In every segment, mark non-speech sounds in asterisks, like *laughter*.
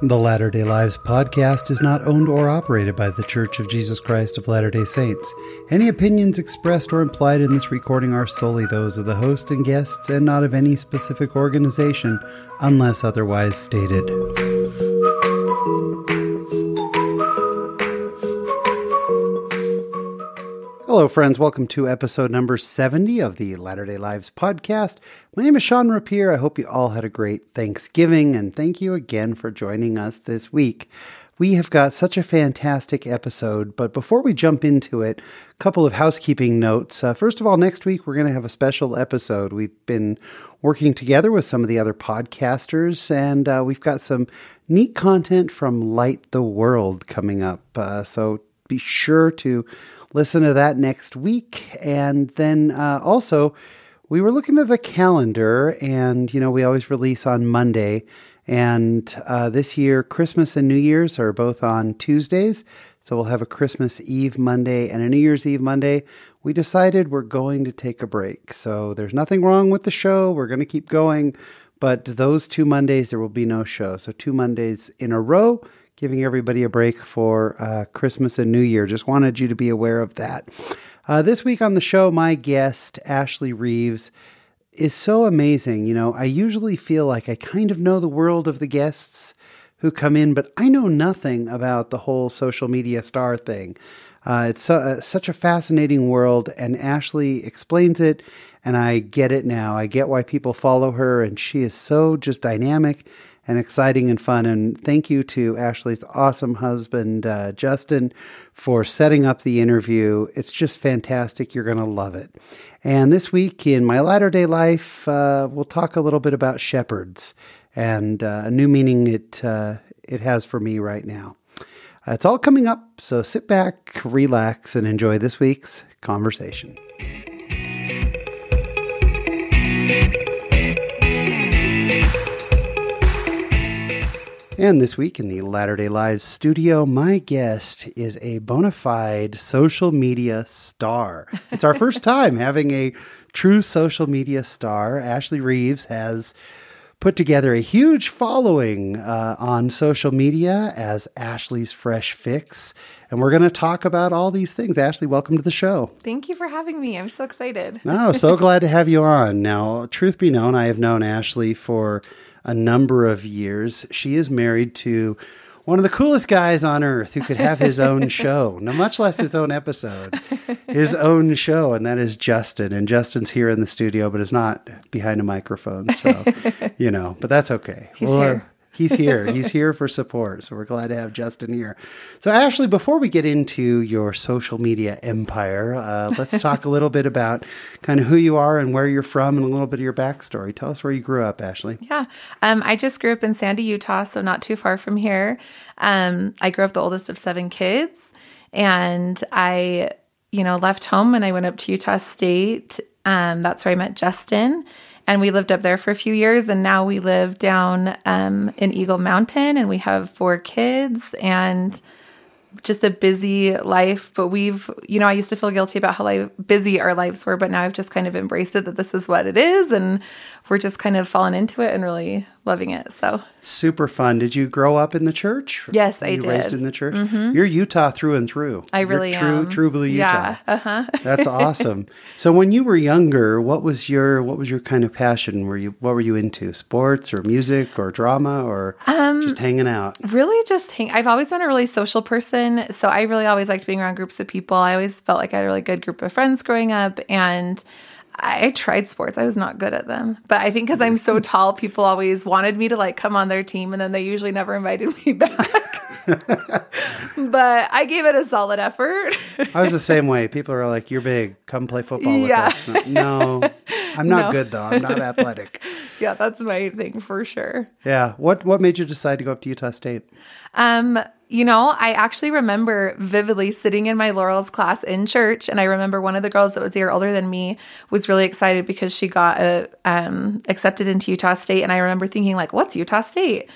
The Latter day Lives podcast is not owned or operated by The Church of Jesus Christ of Latter day Saints. Any opinions expressed or implied in this recording are solely those of the host and guests and not of any specific organization unless otherwise stated. Hello, friends. Welcome to episode number 70 of the Latter day Lives podcast. My name is Sean Rapier. I hope you all had a great Thanksgiving, and thank you again for joining us this week. We have got such a fantastic episode, but before we jump into it, a couple of housekeeping notes. Uh, first of all, next week we're going to have a special episode. We've been working together with some of the other podcasters, and uh, we've got some neat content from Light the World coming up. Uh, so be sure to listen to that next week. And then uh, also, we were looking at the calendar, and you know, we always release on Monday. And uh, this year, Christmas and New Year's are both on Tuesdays. So we'll have a Christmas Eve Monday and a New Year's Eve Monday. We decided we're going to take a break. So there's nothing wrong with the show. We're going to keep going. But those two Mondays, there will be no show. So two Mondays in a row giving everybody a break for uh, Christmas and New Year. Just wanted you to be aware of that. Uh, this week on the show, my guest, Ashley Reeves, is so amazing. You know, I usually feel like I kind of know the world of the guests who come in, but I know nothing about the whole social media star thing. Uh, it's so, uh, such a fascinating world, and Ashley explains it, and I get it now. I get why people follow her, and she is so just dynamic and exciting and fun. And thank you to Ashley's awesome husband, uh, Justin, for setting up the interview. It's just fantastic. You're going to love it. And this week in my latter day life, uh, we'll talk a little bit about shepherds and uh, a new meaning it, uh, it has for me right now. It's all coming up, so sit back, relax, and enjoy this week's conversation. And this week in the Latter day Lives studio, my guest is a bona fide social media star. It's our first *laughs* time having a true social media star. Ashley Reeves has put together a huge following uh, on social media as Ashley's Fresh Fix. And we're going to talk about all these things. Ashley, welcome to the show. Thank you for having me. I'm so excited. oh, so glad to have you on. Now, truth be known, I have known Ashley for a number of years. She is married to one of the coolest guys on earth who could have his own *laughs* show, no, much less his own episode, his own show, and that is Justin. And Justin's here in the studio, but is not behind a microphone. So, *laughs* you know, but that's okay. He's well, uh, here. He's here. *laughs* He's here for support. So we're glad to have Justin here. So, Ashley, before we get into your social media empire, uh, let's *laughs* talk a little bit about kind of who you are and where you're from and a little bit of your backstory. Tell us where you grew up, Ashley. Yeah. Um, I just grew up in Sandy, Utah, so not too far from here. Um, I grew up the oldest of seven kids, and I, you know, left home and I went up to Utah State. Um, that's where I met Justin and we lived up there for a few years and now we live down um, in eagle mountain and we have four kids and just a busy life. But we've you know i used to feel guilty about how like, busy our lives were but now i've just kind of embraced it that this is what it is. And we're just kind of falling into it and really loving it. So super fun. Did you grow up in the church? Yes, I you did. Raised in the church. Mm-hmm. You're Utah through and through. I really You're true, am. True blue Utah. Yeah. Uh-huh. That's *laughs* awesome. So when you were younger, what was your what was your kind of passion? Were you what were you into? Sports or music or drama or um, just hanging out? Really, just hang. I've always been a really social person, so I really always liked being around groups of people. I always felt like I had a really good group of friends growing up, and I tried sports. I was not good at them. But I think because I'm so tall, people always wanted me to like come on their team and then they usually never invited me *laughs* back. *laughs* but I gave it a solid effort. I was the same *laughs* way. People are like, You're big. Come play football with yeah. us. No, I'm not no. good though. I'm not athletic. yeah, that's my thing for sure. Yeah. What what made you decide to go up to Utah State? Um, you know, I actually remember vividly sitting in my Laurel's class in church, and I remember one of the girls that was a year older than me was really excited because she got a, um, accepted into Utah State, and I remember thinking like, "What's Utah State?"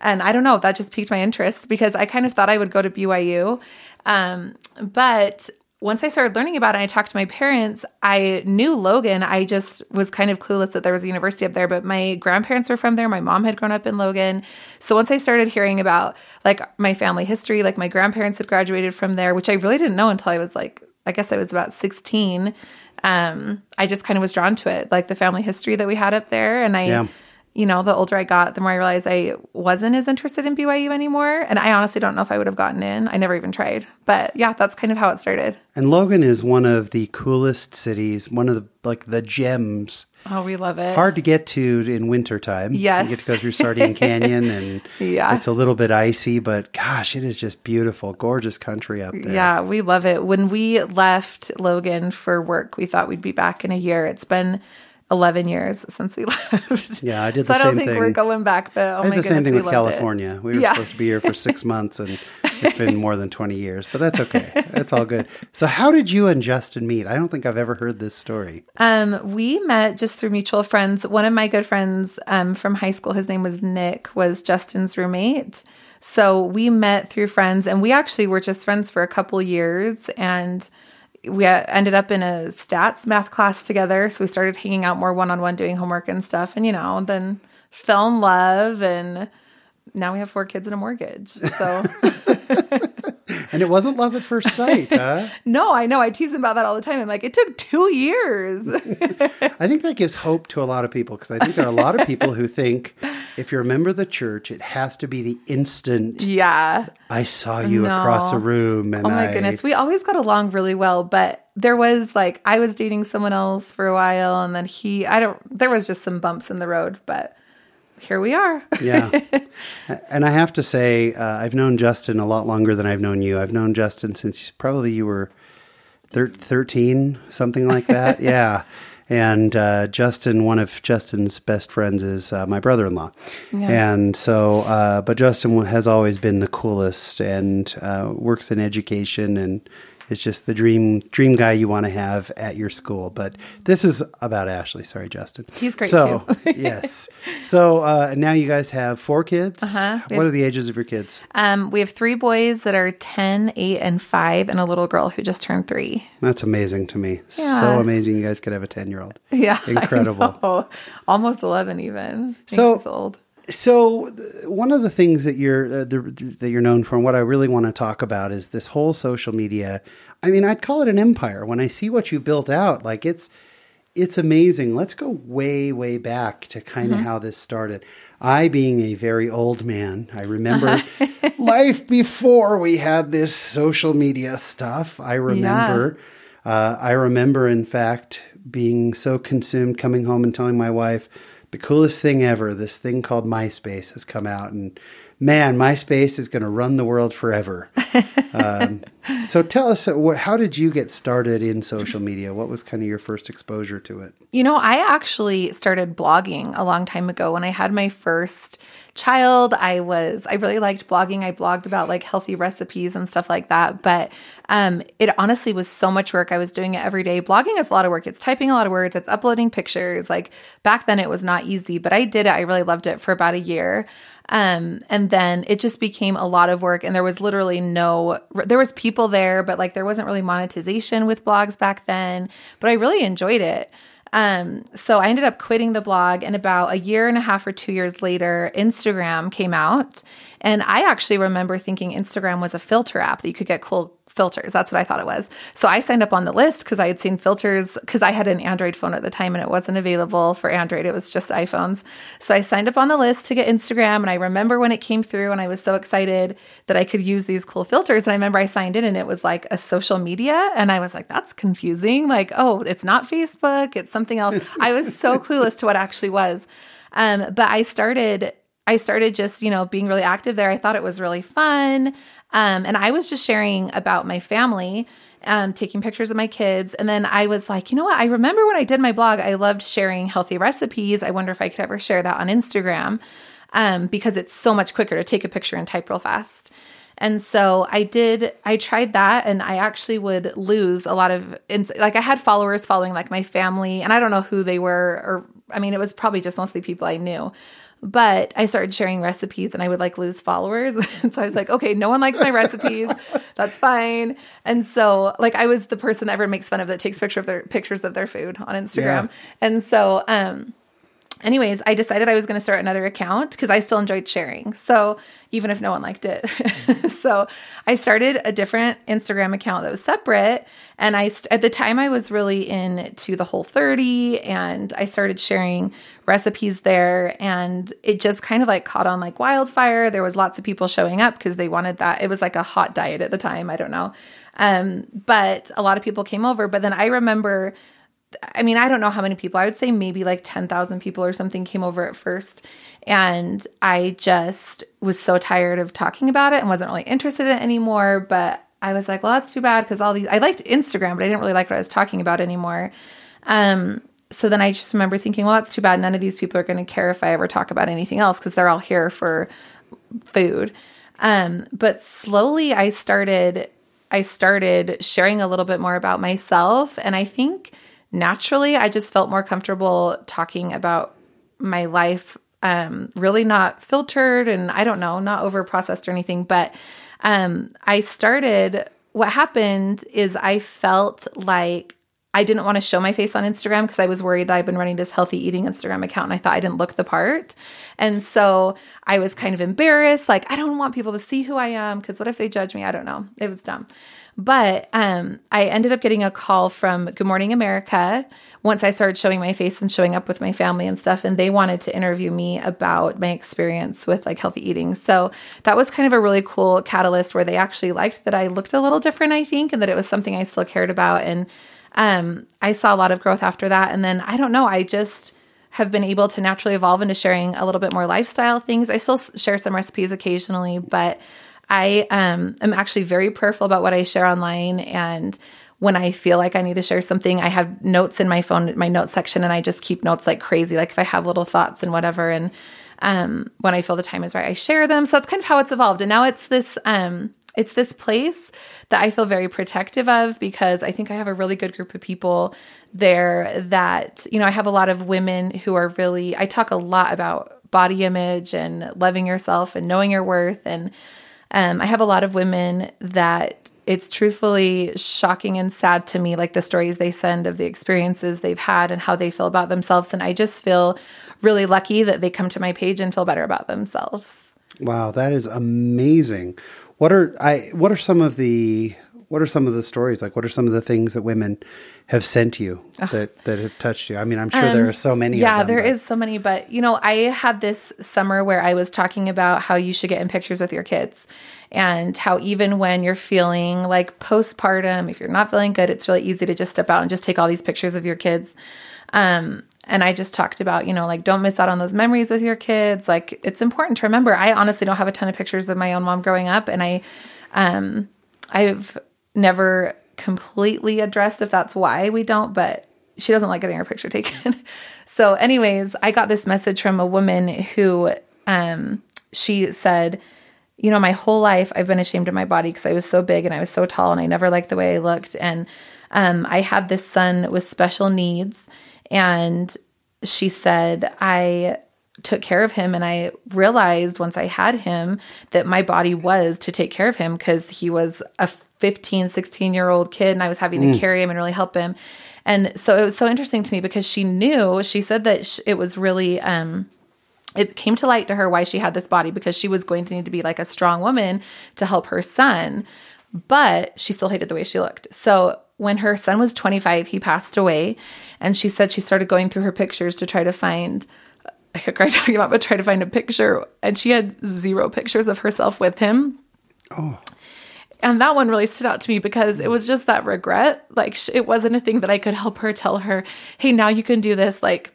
And I don't know, that just piqued my interest because I kind of thought I would go to BYU, um, but once I started learning about it, and I talked to my parents. I knew Logan. I just was kind of clueless that there was a university up there, but my grandparents were from there. My mom had grown up in Logan. So once I started hearing about like my family history, like my grandparents had graduated from there, which I really didn't know until I was like, I guess I was about 16. Um, I just kind of was drawn to it, like the family history that we had up there. And I, Yeah. You know, the older I got, the more I realized I wasn't as interested in BYU anymore. And I honestly don't know if I would have gotten in. I never even tried. But yeah, that's kind of how it started. And Logan is one of the coolest cities, one of the like the gems. Oh, we love it. Hard to get to in wintertime. Yes. You get to go through Sardine *laughs* Canyon and Yeah. it's a little bit icy, but gosh, it is just beautiful, gorgeous country up there. Yeah, we love it. When we left Logan for work, we thought we'd be back in a year. It's been 11 years since we *laughs* left. Yeah, I did so the I don't same think thing. we're going back, but oh I my had the goodness, same thing we with loved it. California. We were Yeah. supposed to be here for six *laughs* months, and it's been more than 20 years, but that's okay. That's all good. So, how did you and Justin meet? I don't think I've ever heard this story. Um, we met just through mutual friends. One of my good friends um, from high school, his name was Nick, was Justin's roommate. So we met through friends, and we actually were just friends for a couple years, and we ended up in a stats math class together. So we started hanging out more one on one, doing homework and stuff, and you know, then fell in love, and now we have four kids and a mortgage. So *laughs* And it wasn't love at first sight, *laughs* huh? no, I know I tease him about that all the time. I'm like, it took two years. *laughs* I think that gives hope to a lot of people because I think there are a lot of people who think if you're a member of the church, it has to be the instant yeah. I saw you No. across a room. And Oh my I- goodness. We always got along really well, but there was like I was dating someone else for a while and then he I don't there was just some bumps in the road, but here we are. yeah. *laughs* And I have to say, uh, I've known Justin a lot longer than I've known you. I've known Justin since probably you were thir- 13, something like that. *laughs* yeah. And uh, Justin, one of Justin's best friends, is uh, my brother in law. And so, uh, but Justin has always been the coolest and uh, works in education and is just the dream dream guy you want to have at your school. But this is about Ashley. Sorry, Justin. He's great, so, too. *laughs* yes. So uh, now you guys have four kids. Uh-huh. What have- are the ages of your kids? Um we have three boys that are 10, 8 and 5 and a little girl who just turned 3. That's amazing to me. So amazing you guys could have a 10 year old. *laughs* Yeah. Incredible. Almost 11 even. So- old. So one of the things that you're uh, the, that you're known for, and what I really want to talk about, is this whole social media. I mean, I'd call it an empire. When I see what you built out, like it's it's amazing. Let's go way way back to kind of how this started. I, being a very old man, I remember *laughs* life before we had this social media stuff. I remember. Uh, I remember, in fact, being so consumed coming home and telling my wife, the coolest thing ever, this thing called MySpace has come out. And man, MySpace is going to run the world forever. *laughs* um, so tell us, uh, how did you get started in social media? What was kind of your first exposure to it? You know, I actually started blogging a long time ago when I had my first child. I was I really liked blogging. I blogged about like healthy recipes and stuff like that, but um it honestly was so much work. I was doing it every day. Blogging is a lot of work. It's typing a lot of words, it's uploading pictures. Like back then it was not easy, but I did it. I really loved it for about a year. Um, and then it just became a lot of work and there was literally no there was people there, but like there wasn't really monetization with blogs back then, but I really enjoyed it. Um, so I ended up quitting the blog, and about a year and a half or two years later, Instagram came out. And I actually remember thinking Instagram was a filter app that you could get cool filters. That's what I thought it was. So I signed up on the list because I had seen filters because I had an Android phone at the time and it wasn't available for Android. It was just iPhones. So I signed up on the list to get Instagram. And I remember when it came through and I was so excited that I could use these cool filters. And I remember I signed in and it was like a social media. And I was like, that's confusing. Like, oh, it's not Facebook, it's something else. I was so *laughs* clueless to what actually was. Um, but I started I started just, you know, being really active there. I thought it was really fun. Um, and I was just sharing about my family, um, taking pictures of my kids. And then I was like, you know what? I remember when I did my blog, I loved sharing healthy recipes. I wonder if I could ever share that on Instagram um, because it's so much quicker to take a picture and type real fast. And so I did, I tried that and I actually would lose a lot of, like I had followers following like my family and I don't know who they were or I mean, it was probably just mostly people I knew. But I started sharing recipes and I would like lose followers. *laughs* so I was like, okay, no one likes my recipes. That's fine. And so like I was the person that everyone makes fun of that takes picture of their pictures of their food on Instagram. Yeah. And so um anyways, I decided I was going to start another account because I still enjoyed sharing. So even if no one liked it, *laughs* so I started a different Instagram account that was separate. And I at the time I was really into the Whole 30, and I started sharing recipes there, and it just kind of like caught on like wildfire. There was lots of people showing up because they wanted that. It was like a hot diet at the time. I don't know. Um, but a lot of people came over. But then I remember I mean, I don't know how many people. I would say maybe like 10,000 people or something came over at first. And I just was so tired of talking about it and wasn't really interested in it anymore. But I was like, well, that's too bad because all these, I liked Instagram, but I didn't really like what I was talking about anymore. Um, so then I just remember thinking, well, that's too bad. None of these people are going to care if I ever talk about anything else because they're all here for food. Um, but slowly I started, I started sharing a little bit more about myself. And I think, naturally, I just felt more comfortable talking about my life, um, really not filtered and I don't know, not over processed or anything. But um, I started, what happened is I felt like I didn't want to show my face on Instagram because I was worried that I'd been running this healthy eating Instagram account and I thought I didn't look the part. And so I was kind of embarrassed. Like, I don't want people to see who I am because what if they judge me? I don't know. It was dumb. But um, I ended up getting a call from Good Morning America once I started showing my face and showing up with my family and stuff. And they wanted to interview me about my experience with like healthy eating. So that was kind of a really cool catalyst where they actually liked that I looked a little different, I think, and that it was something I still cared about. And um, I saw a lot of growth after that. And then I don't know, I just have been able to naturally evolve into sharing a little bit more lifestyle things. I still share some recipes occasionally, but I um, am actually very prayerful about what I share online. And when I feel like I need to share something, I have notes in my phone, my notes section, and I just keep notes like crazy. Like if I have little thoughts and whatever. And um, when I feel the time is right, I share them. So that's kind of how it's evolved. And now it's this, um, it's this place that I feel very protective of because I think I have a really good group of people there that, you know, I have a lot of women who are really, I talk a lot about body image and loving yourself and knowing your worth and um, I have a lot of women that it's truthfully shocking and sad to me, like the stories they send of the experiences they've had and how they feel about themselves. And I just feel really lucky that they come to my page and feel better about themselves. Wow, that is amazing. What are I what are some of the what are some of the stories like what are some of the things that women have sent you that that have touched you i mean i'm sure um, there are so many yeah them, there but. is so many but you know i had this summer where i was talking about how you should get in pictures with your kids and how even when you're feeling like postpartum if you're not feeling good it's really easy to just step out and just take all these pictures of your kids um, and I just talked about, you know, like don't miss out on those memories with your kids. Like it's important to remember. I honestly don't have a ton of pictures of my own mom growing up, and I, um, I've never completely addressed if that's why we don't, but she doesn't like getting her picture taken. *laughs* so, anyways, I got this message from a woman who um, she said, You know, my whole life I've been ashamed of my body because I was so big and I was so tall and I never liked the way I looked. And um, I had this son with special needs. And she said, I took care of him and I realized once I had him that my body was to take care of him because he was a 15, 16 year old kid and I was having mm. to carry him and really help him. And so it was so interesting to me because she knew, she said that it was really, um, it came to light to her why she had this body because she was going to need to be like a strong woman to help her son. But she still hated the way she looked. So when her son was 25, he passed away. And she said she started going through her pictures to try to find I could cry *laughs* talking about, but try to find a picture. And she had zero pictures of herself with him. Oh. And that one really stood out to me because it was just that regret. Like, it wasn't a thing that I could help her tell her, hey, now you can do this. Like,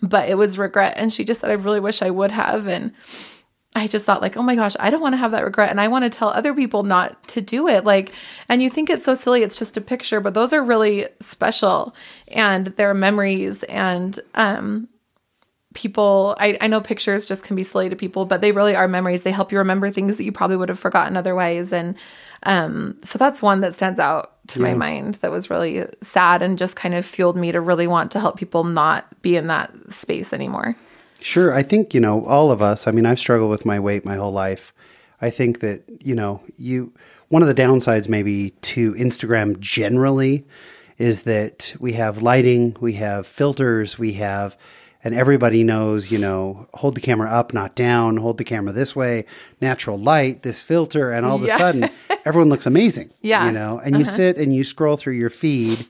but it was regret. And she just said, I really wish I would have. And I just thought, like, oh my gosh, I don't want to have that regret. And I want to tell other people not to do it. Like, and you think it's so silly, it's just a picture, but those are really special and they're memories. And, um, people I, I know pictures just can be silly to people but they really are memories. They help you remember things that you probably would have forgotten otherwise. And um, so that's one that stands out to yeah. my mind that was really sad and just kind of fueled me to really want to help people not be in that space anymore. Sure. I think you know all of us i mean i've struggled with my weight my whole life. I think that you know you one of the downsides maybe to instagram generally is that we have lighting we have filters we have and everybody knows, you know, hold the camera up, not down, hold the camera this way, natural light, this filter, and all of yeah. a sudden *laughs* everyone looks amazing. Yeah. You know, and uh-huh. you sit and you scroll through your feed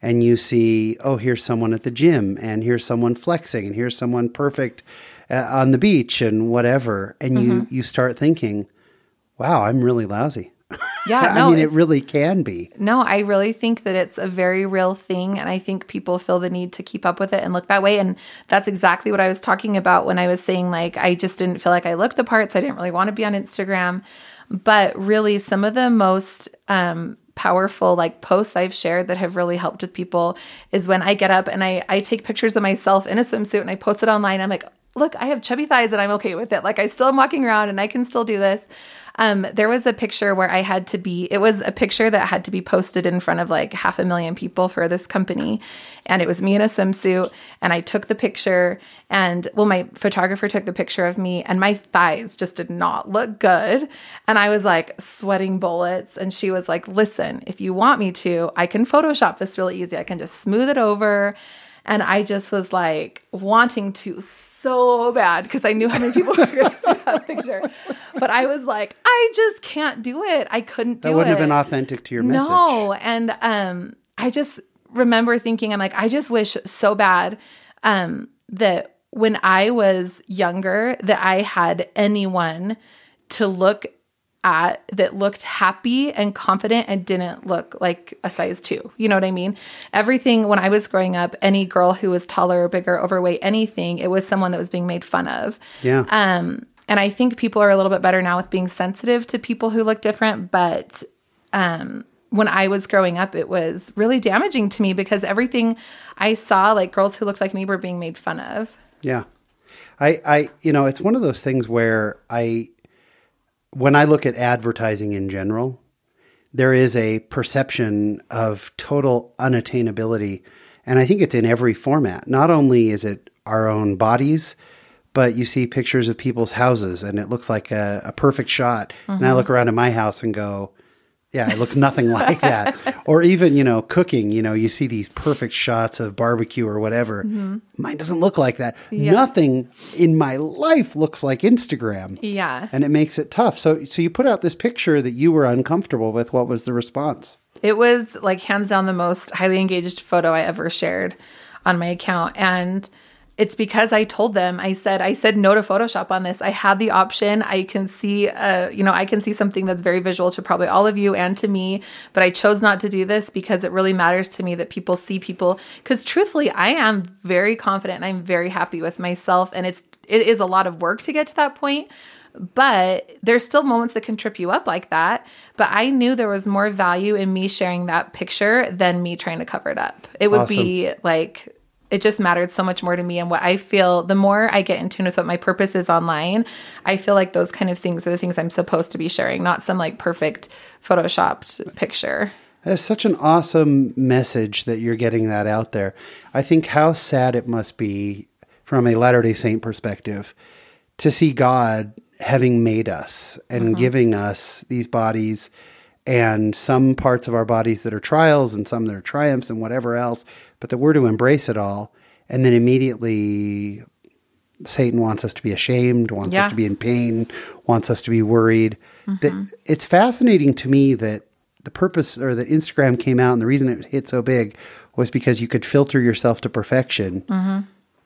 and you see, oh, here's someone at the gym, and here's someone flexing, and here's someone perfect uh, on the beach, and whatever. And mm-hmm. you you start thinking, wow, I'm really lousy. Yeah, no, I mean, it really can be. No, I really think that it's a very real thing. And I think people feel the need to keep up with it and look that way. And that's exactly what I was talking about when I was saying, like, I just didn't feel like I looked the part. So I didn't really want to be on Instagram. But really, some of the most um, powerful like posts I've shared that have really helped with people is when I get up and I, I take pictures of myself in a swimsuit and I post it online. I'm like, look, I have chubby thighs and I'm okay with it. Like I still am walking around and I can still do this. Um, there was a picture where I had to be, it was a picture that had to be posted in front of like half a million people for this company. And it was me in a swimsuit. And I took the picture. And well, my photographer took the picture of me, and my thighs just did not look good. And I was like sweating bullets. And she was like, listen, if you want me to, I can Photoshop this really easy. I can just smooth it over. And I just was like wanting to so bad because I knew how many people *laughs* were going to see that picture. But I was like, I just can't do it. I couldn't do it. That wouldn't it. have been authentic to your message. No. And um, I just remember thinking, I'm like, I just wish so bad um, that when I was younger, that I had anyone to look at that looked happy and confident and didn't look like a size two. You know what I mean? Everything when I was growing up, any girl who was taller, bigger, overweight, anything, it was someone that was being made fun of. Yeah. Um, and I think people are a little bit better now with being sensitive to people who look different, but um, when I was growing up, it was really damaging to me because everything I saw, like girls who looked like me, were being made fun of. Yeah. I, I, you know, it's one of those things where I, when I look at advertising in general, there is a perception of total unattainability. And I think it's in every format. Not only is it our own bodies, but you see pictures of people's houses and it looks like a, a perfect shot. Mm-hmm. And I mm-hmm. look around at my house and go, yeah, it looks nothing *laughs* like that. *laughs* Or even, you know, cooking, you know, you see these perfect shots of barbecue or whatever. Mm-hmm. Mine doesn't look like that. Yeah. Nothing in my life looks like Instagram. Yeah. And it makes it tough. So so you put out this picture that you were uncomfortable with. What was the response? It was like hands down the most highly engaged photo I ever shared on my account and it's because I told them, I said, I said no to Photoshop on this. I had the option. I can see, uh, you know, I can see something that's very visual to probably all of you and to me, but I chose not to do this because it really matters to me that people see people. Because truthfully, I am very confident and I'm very happy with myself. And it's, it is a lot of work to get to that point but there's still moments that can trip you up like that. But I knew there was more value in me sharing that picture than me trying to cover it up. It would awesome. be like it just mattered so much more to me and what I feel the more I get in tune with what my purpose is online, I feel like those kind of things are the things I'm supposed to be sharing, not some like perfect photoshopped picture. That's such an awesome message that you're getting that out there. I think how sad it must be from a Latter day Saint perspective to see God having made us and mm-hmm. giving us these bodies and some parts of our bodies that are trials and some that are triumphs and whatever else, but that we're to embrace it all. And then immediately Satan wants us to be ashamed, wants yeah. us to be in pain, wants us to be worried. Mm-hmm. That it's fascinating to me that the purpose or that Instagram came out and the reason it hit so big was because you could filter yourself to perfection. Mm-hmm.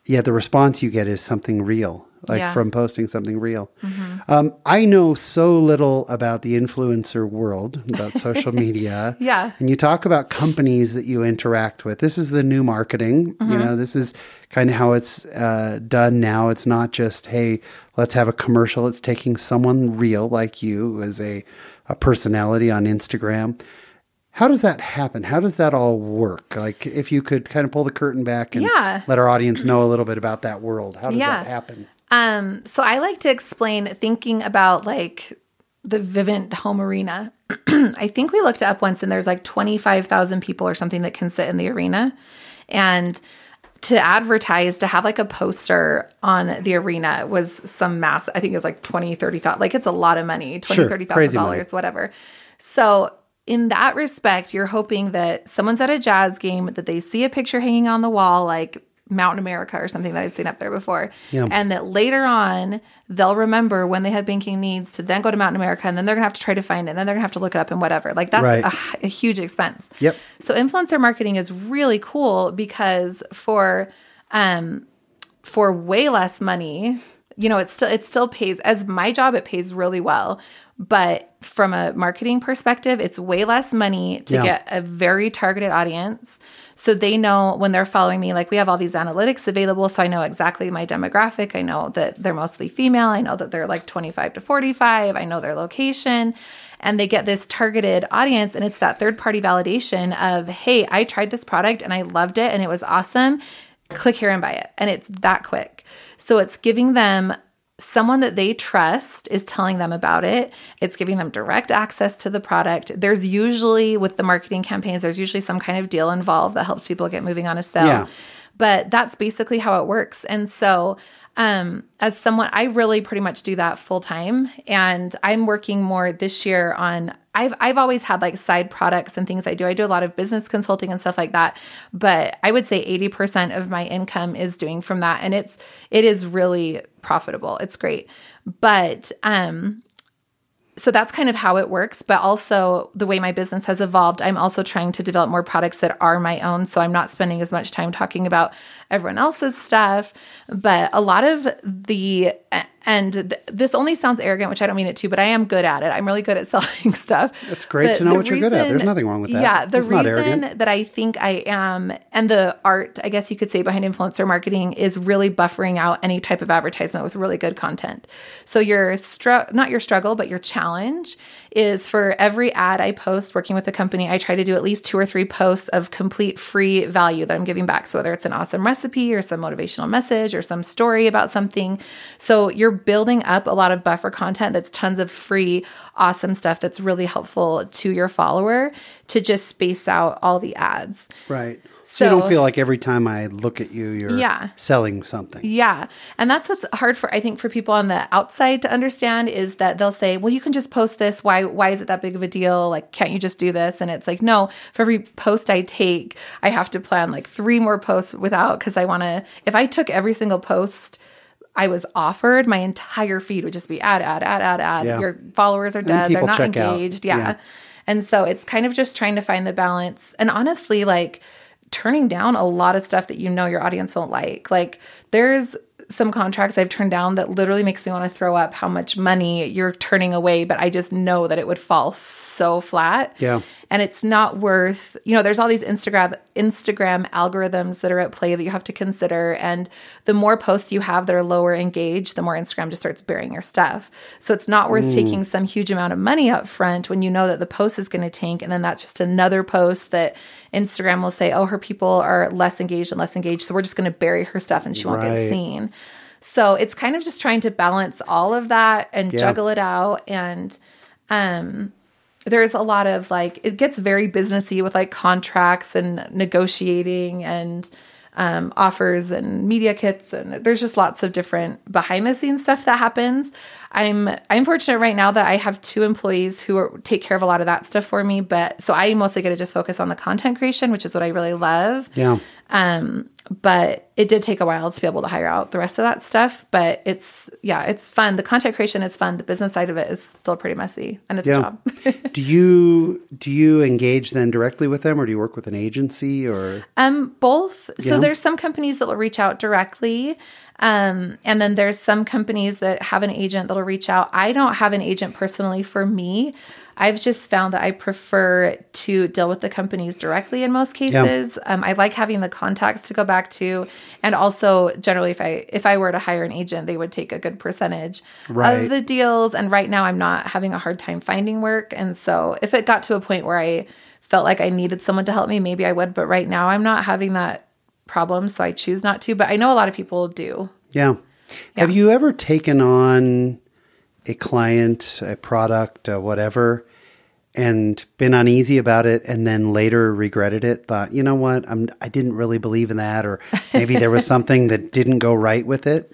Yet the response you get is something real like yeah. from posting something real. Mm-hmm. Um, I know so little about the influencer world, about social *laughs* media. yeah. And you talk about companies that you interact with. This is the new marketing. Mm-hmm. You know, this is kind of how it's uh, done now. It's not just, hey, let's have a commercial. It's taking someone real like you as a, a personality on Instagram. How does that happen? How does that all work? Like, if you could kind of pull the curtain back and Yeah. let our audience know a little bit about that world. How does Yeah. that happen? Um, so I like to explain thinking about like the Vivint home arena. *clears throat* I think we looked up once and there's like 25,000 people or something that can sit in the arena. And to advertise, to have like a poster on the arena was some mass, I think it was like 20, 30,000. Like it's a lot of money, 20, Sure, crazy money. dollars, whatever. So in that respect, you're hoping that someone's at a jazz game, that they see a picture hanging on the wall, like Mountain America or something that I've seen up there before. Yeah. And that later on, they'll remember when they had banking needs to then go to Mountain America and then they're going to have to try to find it. And then they're going to have to look it up and whatever. Like that's Right. a, a huge expense. Yep. So influencer marketing is really cool because for um for way less money, you know, it still it still pays as my job it pays really well, but from a marketing perspective, it's way less money to Yeah. get a very targeted audience. So they know when they're following me, like we have all these analytics available. So I know exactly my demographic. I know that they're mostly female. I know that they're like 25 to 45. I know their location. And they get this targeted audience. And it's that third party validation of, hey, I tried this product and I loved it and it was awesome. Click here and buy it. And it's that quick. So it's giving them someone that they trust is telling them about it. It's giving them direct access to the product. There's usually, with the marketing campaigns, there's usually some kind of deal involved that helps people get moving on a sale. Yeah. But that's basically how it works. And so, um, as someone, I really pretty much do that full time. And I'm working more this year on. I've I've always had like side products and things I do. I do a lot of business consulting and stuff like that. But I would say 80% of my income is doing from that. And it's it is really profitable. It's great. But um so that's kind of how it works but also the way my business has evolved i'm also trying to develop more products that are my own so i'm not spending as much time talking about everyone else's stuff. But a lot of the and th- this only sounds arrogant which i don't mean it to but i am good at it i'm really good at *laughs* selling stuff It's great The- to know what you're good at. There's nothing wrong with that. yeah the It's reason that i think i am and the art i guess you could say behind influencer marketing is really buffering out any type of advertisement with really good content so your str- not your struggle but your challenge is for every ad i post working with a company i try to do at least two or three posts of complete free value that i'm giving back. So whether it's an awesome recipe or some motivational message or some story about something. So you're building up a lot of buffer content that's tons of free awesome stuff that's really helpful to your follower to just space out all the ads. Right. So, you don't feel like every time I look at you, you're Yeah. selling something. Yeah. And that's what's hard for I think for people on the outside to understand is that they'll say, "Well, you can just post this. Why why is it that big of a deal? Like can't you just do this?" And it's like, "No, for every post I take, I have to plan like 3 more posts without cuz I want to if I took every single post I was offered, my entire feed would just be ad, ad, ad, ad, ad. Yeah. Your followers are dead. They're not engaged. Yeah. Yeah. And so it's kind of just trying to find the balance. And honestly, like turning down a lot of stuff that you know your audience won't like. Like there's some contracts I've turned down that literally makes me want to throw up how much money you're turning away, but I just know that it would fall so flat. Yeah. And it's not worth, you know, there's all these Instagram Instagram algorithms that are at play that you have to consider. And the more posts you have that are lower engaged, the more Instagram just starts burying your stuff. So it's not worth taking some huge amount of money up front when you know that the post is going to tank. And then that's just another post that Instagram will say, oh, her people are less engaged and less engaged. So we're just going to bury her stuff and she won't Right. get seen. So it's kind of just trying to balance all of that and Yeah. juggle it out. And um, there's a lot of like, it gets very businessy with like contracts and negotiating and um, offers and media kits. And there's just lots of different behind the scenes stuff that happens. I'm I'm fortunate right now that I have two employees who are, take care of a lot of that stuff for me. But so I mostly get to just focus on the content creation, which is what I really love. Yeah. Um, but it did take a while to be able to hire out the rest of that stuff. But it's yeah, it's fun. The content creation is fun. The business side of it is still pretty messy, and it's a job. *laughs* do you do you engage then directly with them, or do you work with an agency, or Um, both. So there's some companies that will reach out directly. Um, and then there's some companies that have an agent that'll reach out. I don't have an agent personally for me. I've just found that I prefer to deal with the companies directly in most cases. Um, I like having the contacts to go back to, and also generally, if I if I were to hire an agent, they would take a good percentage Right. of the deals. And right now, I'm not having a hard time finding work, and so if it got to a point where I felt like I needed someone to help me, maybe I would. But right now, I'm not having that problem, so I choose not to. But I know a lot of people do. Yeah. Have you ever taken on a client, a product, uh, whatever, and been uneasy about it, and then later regretted it? Thought, you know what, I'm I didn't really believe in that, or *laughs* maybe there was something that didn't go right with it.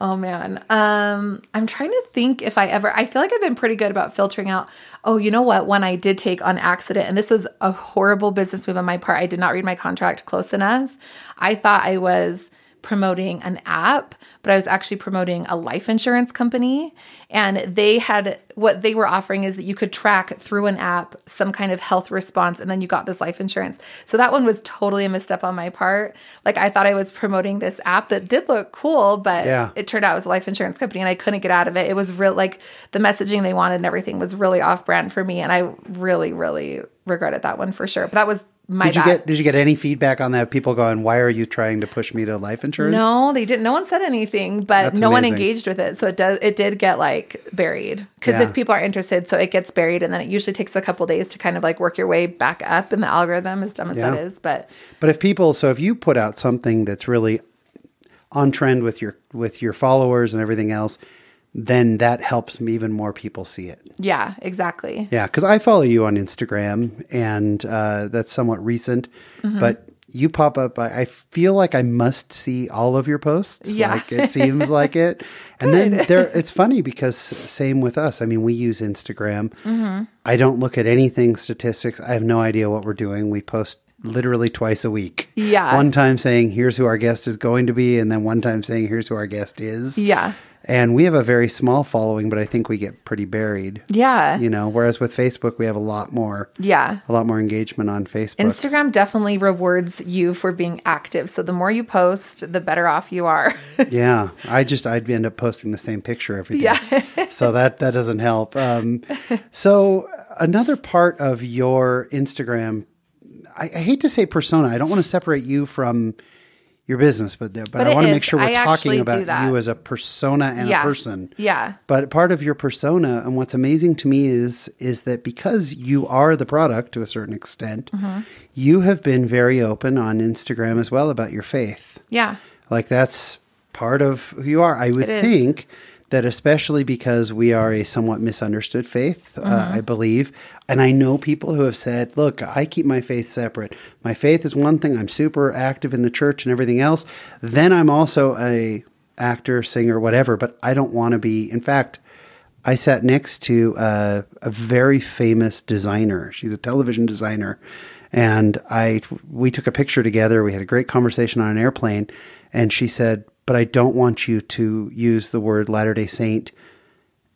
Oh man. Um I'm trying to think if I ever I feel like I've been pretty good about filtering out. Oh, you know what? When I did take on accident and this was a horrible business move on my part. I did not read my contract close enough. I thought I was promoting an app, but I was actually promoting a life insurance company. And they had what they were offering is that you could track through an app some kind of health response, and then you got this life insurance. So that one was totally a misstep on my part. Like I thought I was promoting this app that did look cool, but Yeah. it turned out it was a life insurance company, and I couldn't get out of it. It was real like the messaging they wanted and everything was really off brand for me, and I really, really regretted that one for sure. But that was my Did you bad. get Did you get any feedback on that? People going, "Why are you trying to push me to life insurance?" No, they didn't. No one said anything, but That's no one engaged with it. So it does. It did get like buried because Yeah. if people are interested, so it gets buried, and then it usually takes a couple days to kind of like work your way back up in the algorithm. As dumb as that Yeah. is, but But if people, so if you put out something that's really on trend with your with your followers and everything else, then that helps even more people see it. yeah, exactly. Yeah, because I follow you on Instagram, and uh, that's somewhat recent, Mm-hmm. but you pop up. I, I feel like I must see all of your posts. Yeah. like it seems *laughs* like it. And then there, it's funny because same with us. I mean, we use Instagram. Mm-hmm. I don't look at anything statistics. I have no idea what we're doing. We post literally twice a week. Yeah. one time saying here's who our guest is going to be, and then one time saying here's who our guest is. Yeah, And we have a very small following, but I think we get pretty buried yeah, you know whereas with facebook we have a lot more yeah. a lot more engagement on facebook Instagram definitely rewards you for being active. So the more you post, the better off you are. *laughs* yeah i just i'd end up posting the same picture every day Yeah. *laughs* so that that doesn't help um, so another part of your instagram I, I hate to say persona i don't want to separate you from your business but but, But i want to make sure we're I talking about you as a persona and yeah, a person. Yeah, But part of your persona and what's amazing to me is is that because you are the product to a certain extent, Mm-hmm. you have been very open on Instagram as well about your faith. yeah, Like that's part of who you are. I would think that especially because we are a somewhat misunderstood faith, uh, Mm-hmm. I believe, and I know people who have said, "Look, I keep my faith separate. My faith is one thing. I'm super active in the church and everything else. Then I'm also a actor, singer, whatever. But I don't want to be. In fact." I sat next to uh, a very famous designer. She's a television designer, and I we took a picture together. We had a great conversation on an airplane, and she said, "But I don't want you to use the word Latter Day Saint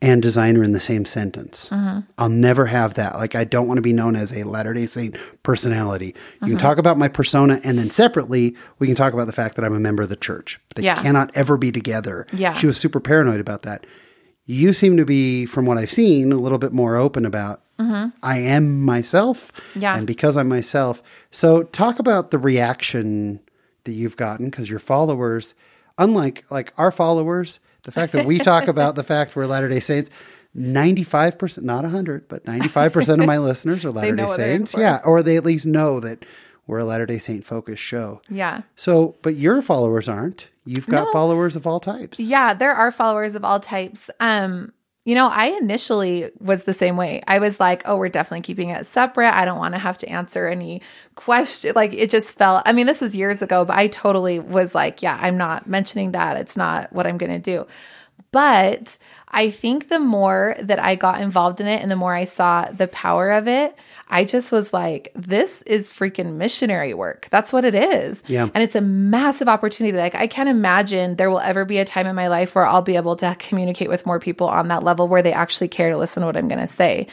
and designer in the same sentence. Mm-hmm. I'll never have that. Like I don't want to be known as a Latter Day Saint personality. You can mm-hmm. talk about my persona, and then separately we can talk about the fact that I'm a member of the church. They Yeah. cannot ever be together. Yeah. She was super paranoid about that. You seem to be, from what I've seen, a little bit more open about mm-hmm. I am myself. Yeah. And because I'm myself. So talk about the reaction that you've gotten because your followers, unlike like our followers, the fact that we talk *laughs* about the fact we're Latter day Saints, 95%, not 100, but 95% of my *laughs* listeners are Latter day know what they're in Saints. Yeah. Or they at least know that we're a Latter day Saint focused show. yeah. So, but your followers aren't. You've got No. followers of all types. Yeah, there are followers of all types. Um, you know, I initially was the same way. I was like, oh, we're definitely keeping it separate. I don't want to have to answer any question. Like it just felt, I mean, this was years ago, but I totally was like, yeah, I'm not mentioning that. It's not what I'm going to do. But I think the more that I got involved in it and the more I saw the power of it, I just was like, this is freaking missionary work. That's what it is. Yeah. And it's a massive opportunity. Like, I can't imagine there will ever be a time in my life where I'll be able to *laughs* communicate with more people on that level where they actually care to listen to what I'm going to say.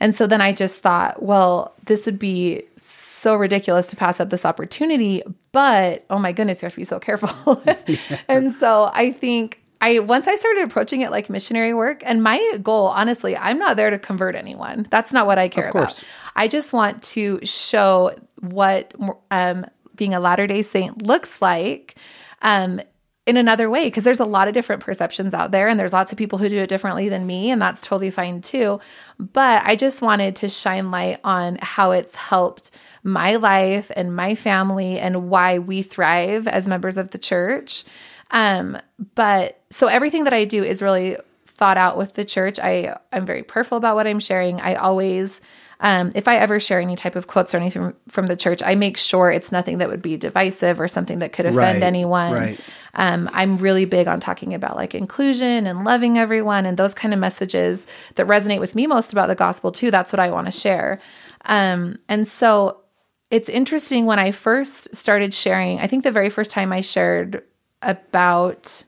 And so then I just thought, well, this would be so ridiculous to pass up this opportunity, but oh my goodness, you have to be so careful. *laughs* *laughs* and so I think I once I started approaching it like missionary work, and my goal, honestly, I'm not there to convert anyone. That's not what I care about. I just want to show what um, being a Latter Day Saint looks like. Um, in another way because there's a lot of different perceptions out there and there's lots of people who do it differently than me and that's totally fine too but i just wanted to shine light on how it's helped my life and my family and why we thrive as members of the church um, but so everything that i do is really thought out with the church i i'm very prayerful about what i'm sharing i always um, if I ever share any type of quotes or anything from the church, I make sure it's nothing that would be divisive or something that could offend Right, anyone. right. Um, I'm really big on talking about like inclusion and loving everyone and those kind of messages that resonate with me most about the gospel too. That's what I want to share. Um, and so it's interesting when I first started sharing, I think the very first time I shared about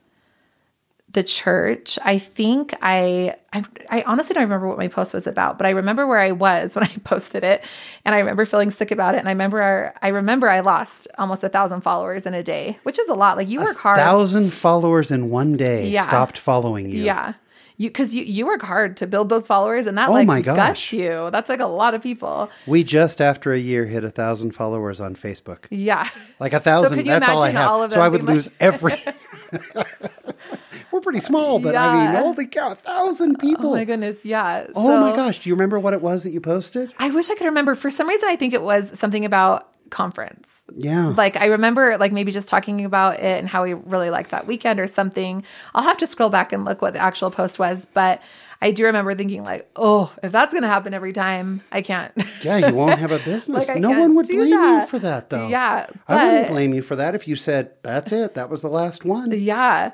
the church, I think I, I I honestly don't remember what my post was about, but I remember where I was *laughs* when I posted it, and I remember feeling sick about it. And I remember our, I remember I lost almost a thousand followers in a day, which is a lot. Like you work hard, Thousand followers in one day Yeah. stopped following you. yeah. You because you you work hard to build those followers, and that Oh like my gosh. guts you. That's like a lot of people. We just after a year hit a thousand followers on Facebook. Yeah. Like a thousand. you that's all I have. all so I would lose every. *laughs* *laughs* We're pretty small, but I mean, Yeah. holy cow, a thousand oh people. Oh my goodness. Yeah. Oh my gosh, do you remember what it was that you posted? I wish I could remember. For some reason, I think it was something about conference. Yeah. Like I remember like maybe just talking about it and how we really liked that weekend or something. I'll have to scroll back and look what the actual post was, but I do remember thinking like, "Oh, if that's going to happen every time, I can't." yeah, you won't have a *laughs* business. Like, no one would blame you for that, though. Yeah, I wouldn't blame you for that if you said, that's it, that was the last one. Yeah.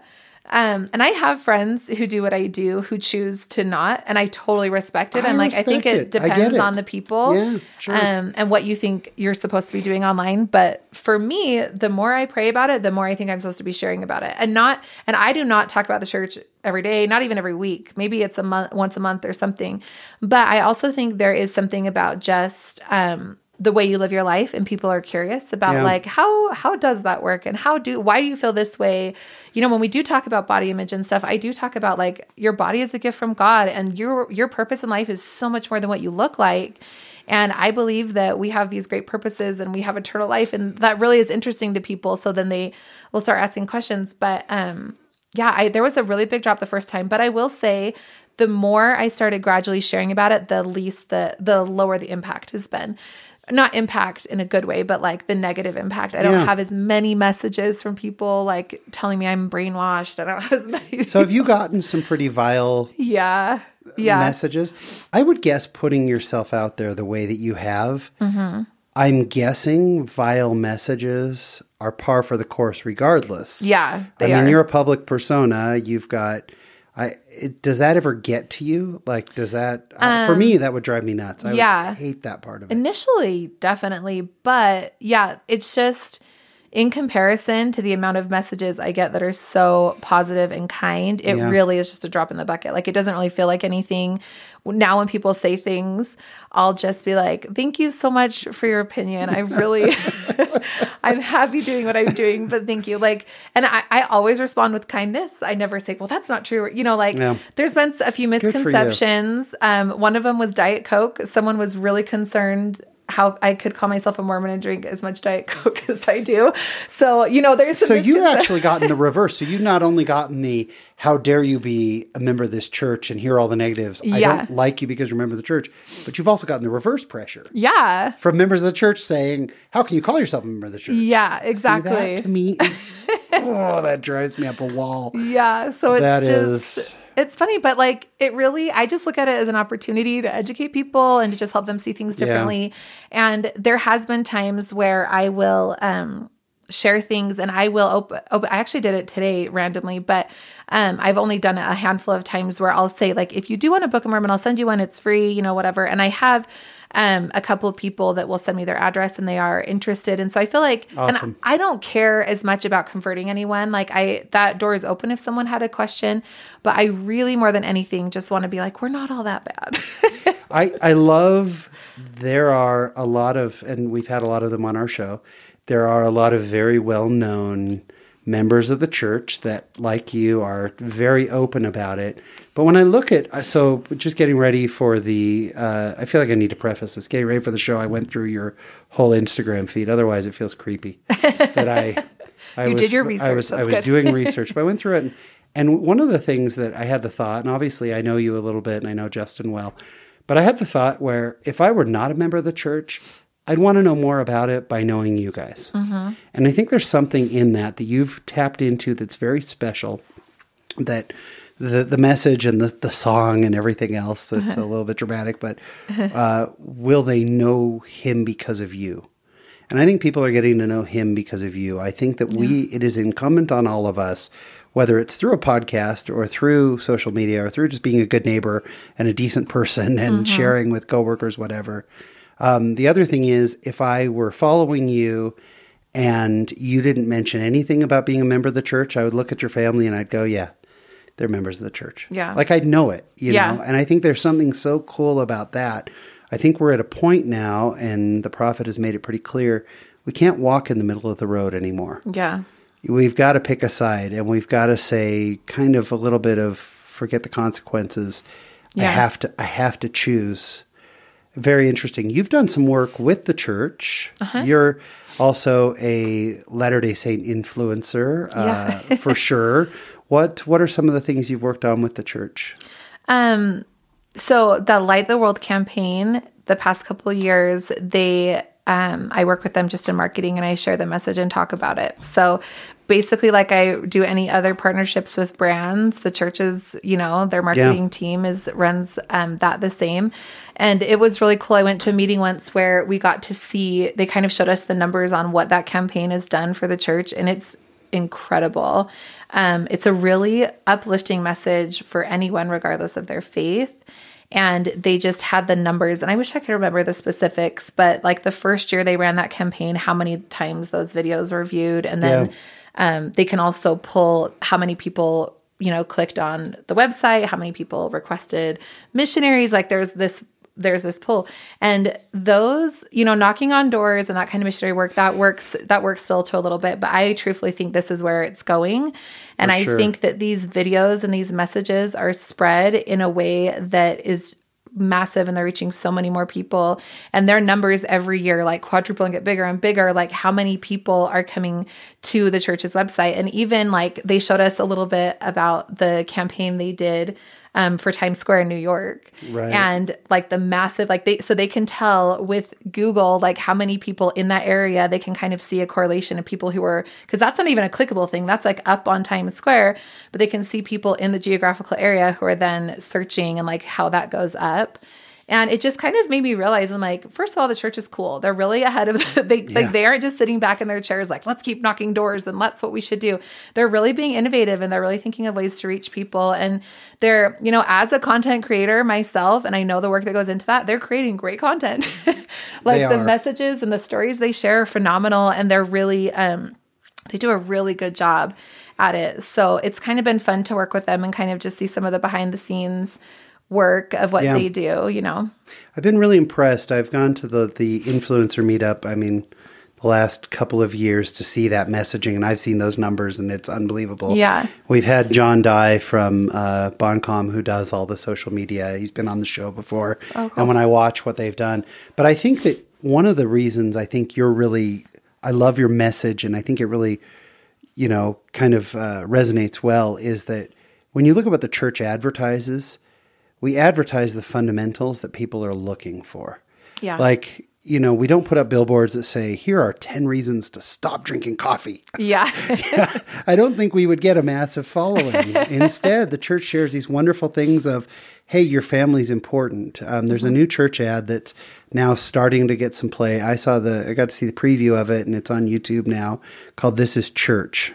Um, and I have friends who do what I do who choose to not, and I totally respect it. I I'm like, I think it it. Depends it. on the people, Yeah, sure. um, and what you think you're supposed to be doing online. But for me, the more I pray about it, the more I think I'm supposed to be sharing about it, and not. And I do not talk about the church every day, not even every week. Maybe it's a month, once a month or something. But I also think there is something about just. Um, the way you live your life and people are curious about Yeah. like how how does that work? And how do why do you feel this way? You know when we do talk about body image and stuff i do talk about like your body is a gift from god and your your purpose in life is so much more than what you look like. And i believe that we have these great purposes and we have eternal life and that really is interesting to people. So then they will start asking questions. But um yeah i there was a really big drop the first time. But i will say the more i started gradually sharing about it the least the the lower the impact has been not impact in a good way, but like the negative impact. I don't Yeah. have as many messages from people like telling me I'm brainwashed. I don't have as *laughs* many. So have you gotten some pretty vile yeah. Yeah. messages? I would guess putting yourself out there the way that you have, Mm-hmm. I'm guessing vile messages are par for the course regardless. yeah. I mean, are. you're a public persona. You've got. I it, does that ever get to you? Like, does that uh, for me that would drive me nuts? I Um, yeah. would hate that part of it. Initially, definitely. But yeah, it's just in comparison to the amount of messages I get that are so positive and kind, it Yeah. really is just a drop in the bucket. Like it doesn't really feel like anything. Now, when people say things, I'll just be like, thank you so much for your opinion. I really, *laughs* I'm happy doing what I'm doing, but thank you. Like, and I, I always respond with kindness. I never say, well, that's not true. You know, like Yeah. there's been a few misconceptions. Um, one of them was Diet Coke. Someone was really concerned how I could call myself a Mormon and drink as much Diet Coke *laughs* as I do. So, you know, there's some So you actually gotten the *laughs* reverse. So you've not only gotten the "How dare you be a member of this church and hear all the negatives? I don't like you because you're a member of the church," but you've also gotten the reverse pressure Yeah. from members of the church saying, "How can you call yourself a member of the church?" Yeah, See, exactly. that to me is *laughs* oh, that drives me up a wall. Yeah. So it's That just is- it's funny, but like it really I just look at it as an opportunity to educate people and to just help them see things Yeah. differently. And there has been times where I will um share things and I will open, open I actually did it today randomly, but um I've only done it a handful of times where I'll say like if you do want a Book of Mormon, I'll send you one, it's free, you know, whatever. And I have um, a couple of people that will send me their address and they are interested. And so I feel like, and Awesome. I don't care as much about converting anyone. Like I, that door is open if someone had a question, but I really more than anything just want to be like, we're not all that bad. *laughs* I I love there are a lot of and we've had a lot of them on our show. There are a lot of very well known members of the church that like you are very open about it. But when I look at so just getting ready for the uh, I feel like I need to preface this. Getting ready for the show, I went through your whole Instagram feed. Otherwise, it feels creepy *laughs* that I I You was, did your research. I was, I was good. doing *laughs* research, but I went through it. And, and one of the things that I had the thought, and obviously I know you a little bit and I know Justin well, but I had the thought where if I were not a member of the church, I'd want to know more about it by knowing you guys. Mm-hmm. And I think there's something in that that you've tapped into that's very special that the the message and the, the song and everything else that's Uh-huh. a *laughs* little bit dramatic, but uh, will they know him because of you? And I think people are getting to know him because of you. I think that we it is incumbent on all of us, whether it's through a podcast or through social media or through just being a good neighbor and a decent person and sharing with coworkers, whatever. Um, the other thing is, if I were following you and you didn't mention anything about being a member of the church, I would look at your family and I'd go, yeah, they're members of the church. Yeah. Like I'd know it, you Yeah. know? And I think there's something so cool about that. I think we're at a point now, and the prophet has made it pretty clear we can't walk in the middle of the road anymore. Yeah. We've got to pick a side and we've got to say kind of a little bit of forget the consequences. I have to I have to choose. Very interesting. You've done some work with the church. Uh-huh. You're also a Latter-day Saint influencer Yeah. uh, *laughs* for sure. What what are some of the things you've worked on with the church? Um, so the Light the World campaign, the past couple of years, they um, I work with them just in marketing and I share the message and talk about it. So basically, like I do any other partnerships with brands, the churches, you know, their marketing team is runs um, that the same. And it was really cool. I went to a meeting once where we got to see they kind of showed us the numbers on what that campaign has done for the church, and it's incredible. Um, it's a really uplifting message for anyone, regardless of their faith. And they just had the numbers, and I wish I could remember the specifics, but like the first year they ran that campaign, how many times those videos were viewed, and then um, they can also pull how many people you know clicked on the website, how many people requested missionaries. Like there's this there's this pull and those you know knocking on doors and that kind of missionary work that works that works still to a little bit but i truthfully think this is where it's going. And For i sure. think that these videos and these messages are spread in a way that is massive and they're reaching so many more people. And their numbers every year like quadruple and get bigger and bigger like how many people are coming to the church's website. And even like they showed us a little bit about the campaign they did um, for Times Square in New York, Right. and like the massive like they so they can tell with Google like how many people in that area they can kind of see a correlation of people who are because that's not even a clickable thing that's like up on Times Square, but they can see people in the geographical area who are then searching and like how that goes up. And it just kind of made me realize, I'm like, first of all, the church is cool. They're really ahead of *laughs* they Yeah. like they aren't just sitting back in their chairs like, let's keep knocking doors and that's what we should do. They're really being innovative and they're really thinking of ways to reach people. And they're, you know, as a content creator myself, and I know the work that goes into that, they're creating great content. *laughs* like the messages and the stories they share are phenomenal and they're really um they do a really good job at it. So it's kind of been fun to work with them and kind of just see some of the behind the scenes work of what Yeah. they do, you know. I've been really impressed. I've gone to the the influencer meetup. I mean, the last couple of years to see that messaging, and I've seen those numbers, and it's unbelievable. Yeah. we've had John Dye from uh, Boncom who does all the social media. He's been on the show before, Oh, and when I watch what they've done, but I think that one of the reasons I think you're really, I love your message, and I think it really, you know, kind of uh, resonates well. Is that when you look at what the church advertises we advertise the fundamentals that people are looking for. Yeah. Like, you know, we don't put up billboards that say, here are 10 reasons to stop drinking coffee. Yeah. *laughs* I don't think we would get a massive following. *laughs* Instead, the church shares these wonderful things of, hey, your family's important. Um, there's a new church ad that's now starting to get some play. I saw the, I got to see the preview of it, and it's on YouTube now called This is Church.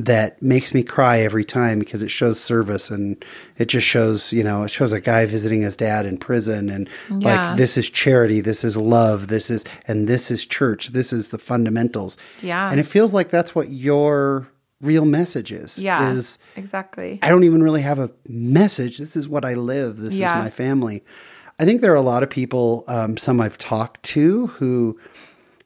That makes me cry every time because it shows service and it just shows, you know, it shows a guy visiting his dad in prison and Yeah. like this is charity, this is love, this is, and this is church, this is the fundamentals. Yeah. And it feels like that's what your real message is. yeah. Is exactly. I don't even really have a message. This is what I live. This Yeah. is my family. I think there are a lot of people, um, some I've talked to, who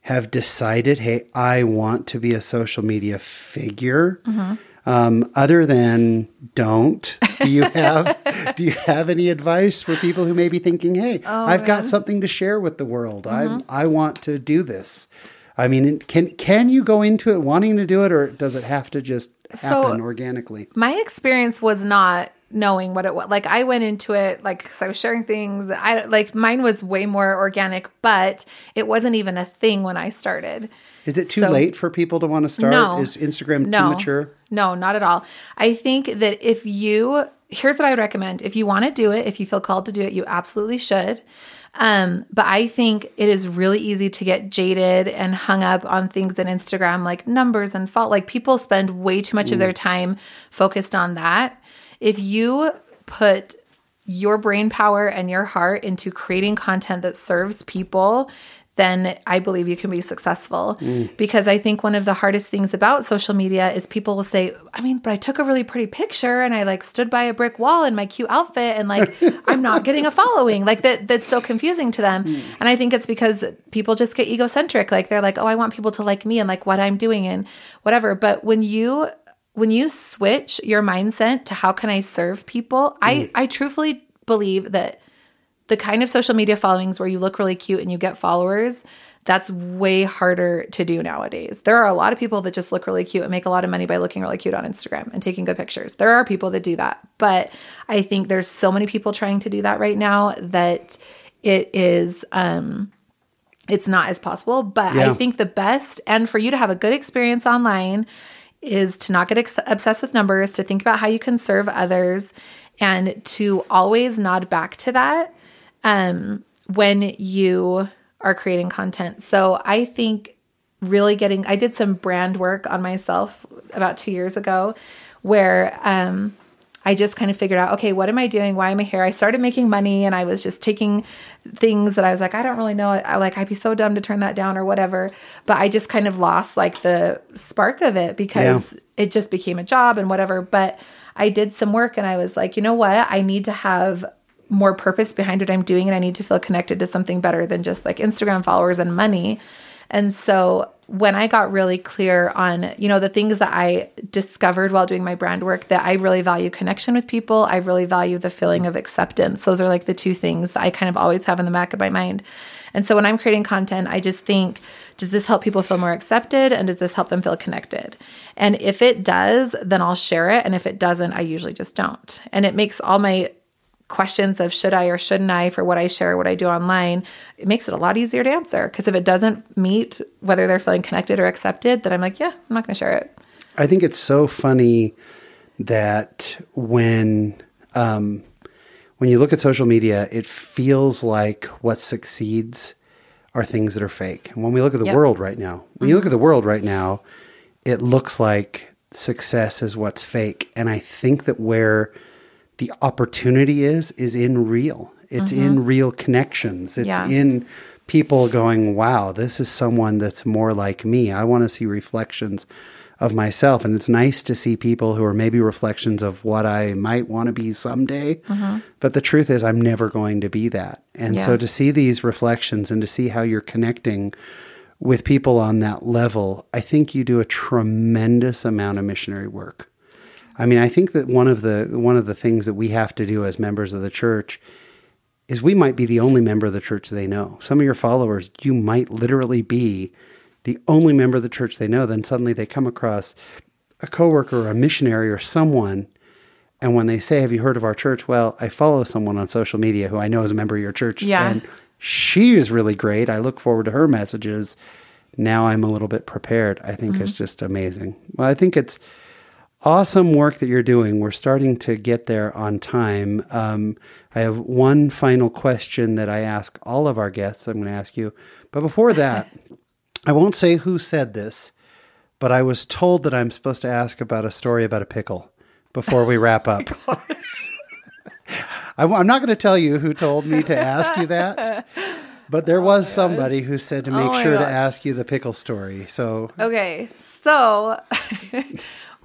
have decided, hey, I want to be a social media figure. Mm-hmm. Um, other than don't, do you have *laughs* do you have any advice for people who may be thinking, hey, Oh, I've got something to share with the world. Mm-hmm. I I want to do this. I mean, can can you go into it wanting to do it, or does it have to just happen So- organically? my experience was not knowing what it was like i went into it like 'cause i was sharing things i like mine was way more organic but it wasn't even a thing when i started Is it too So- late for people to want to start? No. Is Instagram no too mature? no not at all i think that if you here's what i would recommend if you want to do it if you feel called to do it you absolutely should um, but I think it is really easy to get jaded and hung up on things in Instagram like numbers and fault. Like people spend way too much of their time focused on that. If you put your brain power and your heart into creating content that serves people, then I believe you can be successful. Mm. Because I think one of the hardest things about social media is people will say, I mean, but I took a really pretty picture and I like stood by a brick wall in my cute outfit and like *laughs* I'm not getting a following. Like that that's so confusing to them. Mm. And I think it's because people just get egocentric. Like they're like, oh, I want people to like me and like what I'm doing and whatever. But when you when you switch your mindset to how can I serve people, I I truthfully believe that the kind of social media followings where you look really cute and you get followers, that's way harder to do nowadays. There are a lot of people that just look really cute and make a lot of money by looking really cute on Instagram and taking good pictures. There are people that do that. But I think there's so many people trying to do that right now that it is um it's not as possible, but Yeah. I think the best and for you to have a good experience online is to not get ex- obsessed with numbers, to think about how you can serve others, and to always nod back to that um, when you are creating content. So I think really getting, I did some brand work on myself about two years ago where um, I just kind of figured out, okay, what am I doing? Why am I here? I started making money and I was just taking things that I was like, I don't really know. I like, I'd be so dumb to turn that down or whatever. But I just kind of lost like the spark of it because it just became a job and whatever. But I did some work and I was like, you know what? I need to have more purpose behind what I'm doing and I need to feel connected to something better than just like Instagram followers and money. And so when I got really clear on, you know, the things that I discovered while doing my brand work that I really value connection with people, I really value the feeling of acceptance. Those are like the two things I kind of always have in the back of my mind. And so when I'm creating content, I just think, does this help people feel more accepted and does this help them feel connected? And if it does, then I'll share it. And if it doesn't, I usually just don't. And it makes all my questions of should I or shouldn't I for what I share, what I do online, it makes it a lot easier to answer. Because if it doesn't meet whether they're feeling connected or accepted, then I'm like, yeah, I'm not going to share it. I think it's so funny that when um, when you look at social media, it feels like what succeeds are things that are fake. And when we look at the Yep. world right now, when you look at the world right now, it looks like success is what's fake. And I think that where the opportunity is is in real. It's in mm-hmm. real connections. It's Yeah. in people going, "Wow, this is someone that's more like me." I want to see reflections of myself and it's nice to see people who are maybe reflections of what I might want to be someday. Mm-hmm. But the truth is I'm never going to be that. And so to see these reflections and to see how you're connecting with people on that level, I think you do a tremendous amount of missionary work. I mean, I think that one of the one of the things that we have to do as members of the church is we might be the only member of the church they know. Some of your followers, you might literally be the only member of the church they know. Then suddenly they come across a coworker or a missionary or someone, and when they say, "Have you heard of our church?" Well, I follow someone on social media who I know is a member of your church, Yeah. and she is really great. I look forward to her messages. Now I'm a little bit prepared. I think mm-hmm. it's just amazing. Well, I think it's awesome work that you're doing. We're starting to get there on time. Um, I have one final question that I ask all of our guests. I'm going to ask you. But before that, *laughs* I won't say who said this, but I was told that I'm supposed to ask about a story about a pickle before we wrap up. *laughs* *laughs* I, am not going to tell you who told me to ask you that. But there was somebody who said to make Oh sure to ask you the pickle story. So Okay. So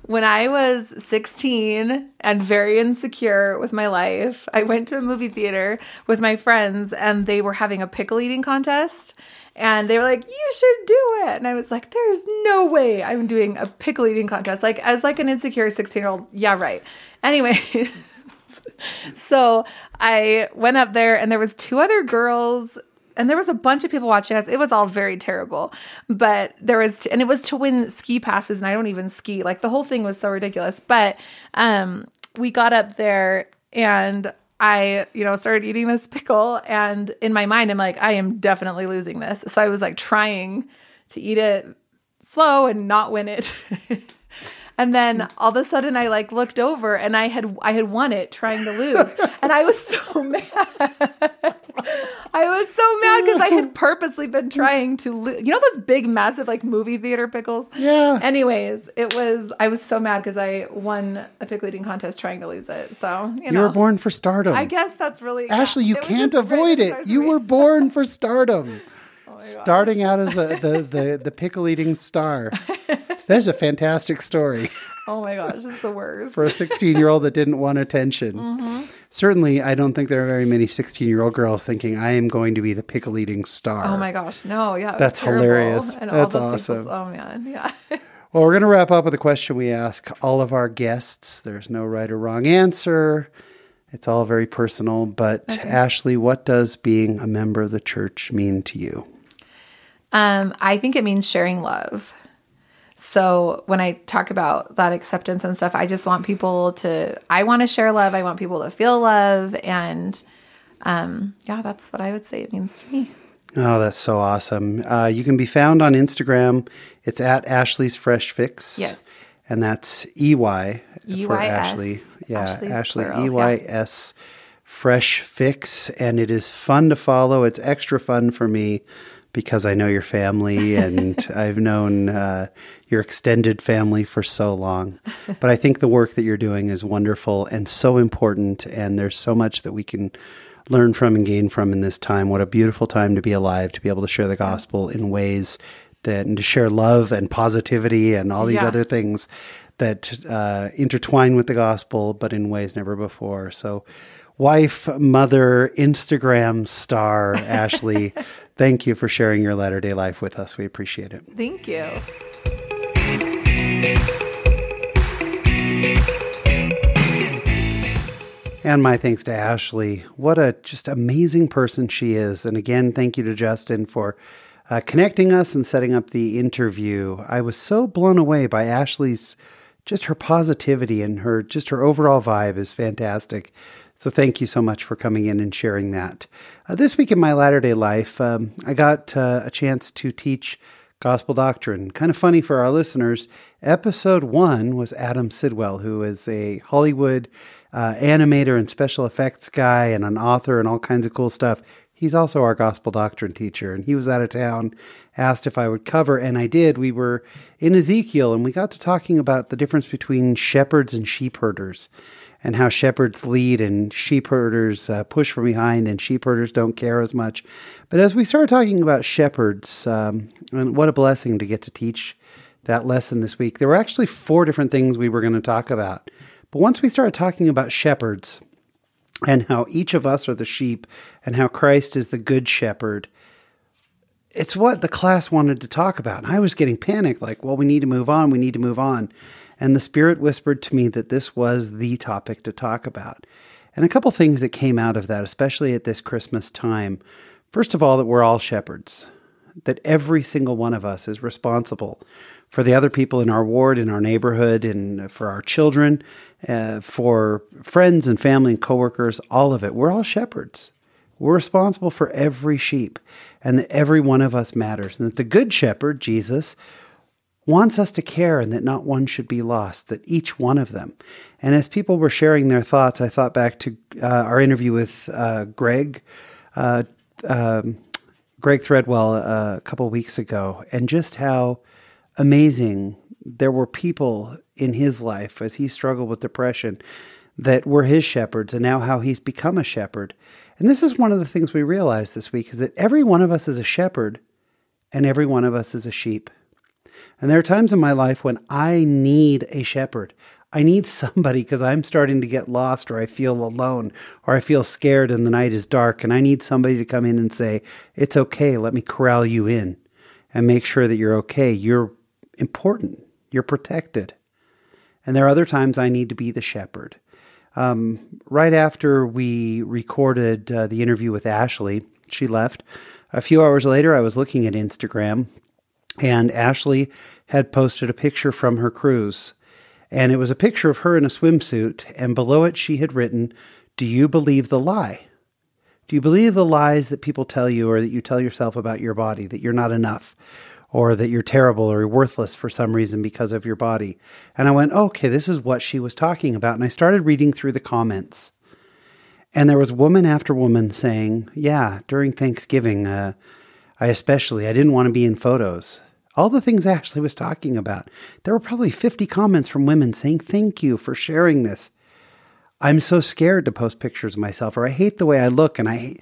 when I was 16 and very insecure with my life, I went to a movie theater with my friends and they were having a pickle eating contest. And they were like, "You should do it." And I was like, "There's no way I'm doing a pickle eating contest." Like as like an insecure 16-year-old. Yeah, right. Anyway, *laughs* so I went up there and there was two other girls and there was a bunch of people watching us. It was all very terrible, but there was, and it was to win ski passes, and I don't even ski. Like the whole thing was so ridiculous. But um, we got up there, and I, you know, started eating this pickle, and in my mind, I'm like, I am definitely losing this. So I was like trying to eat it slow and not win it. *laughs* And then hmm. all of a sudden I like looked over and I had I had won it trying to lose. *laughs* and I was so *laughs* mad. I was so mad because I had *laughs* purposely been trying to lose. You know those big massive like movie theater pickles? Yeah. Anyways, it was I was so mad because I won a pickle eating contest trying to lose it. So you, You know were born for stardom. I guess that's really Ashley, you can't avoid it. You were born for stardom. My Starting out as a, the, the, the pickle eating star. *laughs* That's a fantastic story Oh my gosh, it's the worst. for a 16 year old that didn't want attention. Mm-hmm. Certainly, I don't think there are very many 16 year old girls thinking, I am going to be the pickle eating star. Oh my gosh, no, yeah, That's hilarious. And That's awesome. People, oh man, yeah. *laughs* Well, we're going to wrap up with a question we ask all of our guests. There's no right or wrong answer. It's all very personal. But Ashley, what does being a member of the church mean to you? Um, I think it means sharing love. So when I talk about that acceptance and stuff, I just want people to, I want to share love. I want people to feel love. And um, yeah, that's what I would say it means to me. Oh, that's so awesome. Uh, you can be found on Instagram. It's at Ashley's Fresh Fix. Yes. And that's EY for Ashley. Yeah, Ashley's Ashley, plural, EYS Fresh Fix. And it is fun to follow. It's extra fun for me because I know your family and *laughs* I've known uh, your extended family for so long. But I think the work that you're doing is wonderful and so important. And there's so much that we can learn from and gain from in this time. What a beautiful time to be alive, to be able to share the gospel in ways that, and to share love and positivity and all these Yeah. other things that uh, intertwine with the gospel, but in ways never before. So, wife, mother, Instagram star, Ashley, *laughs* thank you for sharing your latter day life with us. We appreciate it. Thank you. And my thanks to Ashley. What a just amazing person she is. And again, thank you to Justin for uh, connecting us and setting up the interview. I was so blown away by Ashley's just her positivity and her just her overall vibe is fantastic. So thank you so much for coming in and sharing that. Uh, this week in my latter day life, um, I got uh, a chance to teach gospel doctrine. Kind of funny for our listeners. Episode one was Adam Sidwell, who is a Hollywood uh, animator and special effects guy and an author and all kinds of cool stuff. He's also our gospel doctrine teacher, and he was out of town, asked if I would cover, and I did. We were in Ezekiel, and we got to talking about the difference between shepherds and sheep herders, and how shepherds lead and sheep herders uh, push from behind, and sheep herders don't care as much. But as we started talking about shepherds, um, and what a blessing to get to teach that lesson this week. There were actually four different things we were going to talk about. But once we started talking about shepherds and how each of us are the sheep and how Christ is the good shepherd, it's what the class wanted to talk about. And I was getting panicked like, well, we need to move on, we need to move on. And the Spirit whispered to me that this was the topic to talk about. And a couple things that came out of that, especially at this Christmas time. First of all, that we're all shepherds, that every single one of us is responsible for the other people in our ward, in our neighborhood, and for our children, uh, for friends and family and coworkers, all of it. We're all shepherds. We're responsible for every sheep, and that every one of us matters. And that the good shepherd, Jesus, wants us to care and that not one should be lost, that each one of them. And as people were sharing their thoughts, I thought back to uh, our interview with uh, Greg, uh, um, Greg Threadwell, uh, a couple weeks ago, and just how amazing there were people in his life as he struggled with depression that were his shepherds, and now how he's become a shepherd. And this is one of the things we realized this week is that every one of us is a shepherd, and every one of us is a sheep. And there are times in my life when I need a shepherd. I need *laughs* somebody because I'm starting to get lost or I feel alone or I feel scared and the night is dark. And I need somebody to come in and say, It's okay. Let me corral you in and make sure that you're okay. You're important. You're protected. And there are other times I need to be the shepherd. Um, right after we recorded uh, the interview with Ashley, she left. A few hours later, I was looking at Instagram, and Ashley had posted a picture from her cruise. And it was a picture of her in a swimsuit, and below it, she had written, Do you believe the lie? Do you believe the lies that people tell you or that you tell yourself about your body, that you're not enough? or that you're terrible or worthless for some reason because of your body. And I went, okay, this is what she was talking about. And I started reading through the comments. And there was woman after woman saying, yeah, during Thanksgiving, uh, I especially, I didn't want to be in photos. All the things Ashley was talking about. There were probably 50 comments from women saying, thank you for sharing this. I'm so scared to post pictures of myself, or I hate the way I look, and I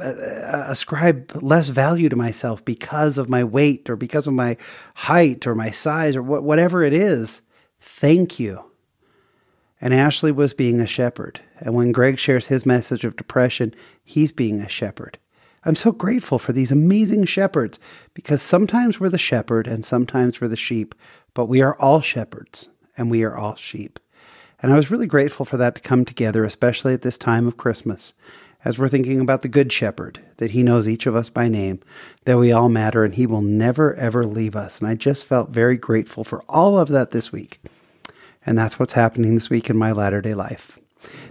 uh, ascribe less value to myself because of my weight or because of my height or my size or wh- whatever it is. Thank you. And Ashley was being a shepherd. And when Greg shares his message of depression, he's being a shepherd. I'm so grateful for these amazing shepherds because sometimes we're the shepherd and sometimes we're the sheep, but we are all shepherds and we are all sheep. And I was really grateful for that to come together, especially at this time of Christmas as we're thinking about the Good Shepherd, that He knows each of us by name, that we all matter, and He will never, ever leave us. And I just felt very grateful for all of that this week. And that's what's happening this week in my latter day life.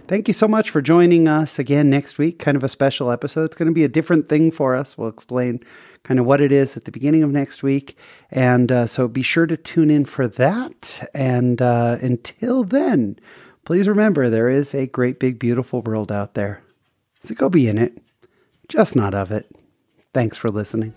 Thank you so much for joining us again next week. Kind of a special episode. It's going to be a different thing for us. We'll explain kind of what it is at the beginning of next week. And uh, so be sure to tune in for that. And uh, until then, please remember there is a great, big, beautiful world out there. So go be in it, just not of it. Thanks for listening.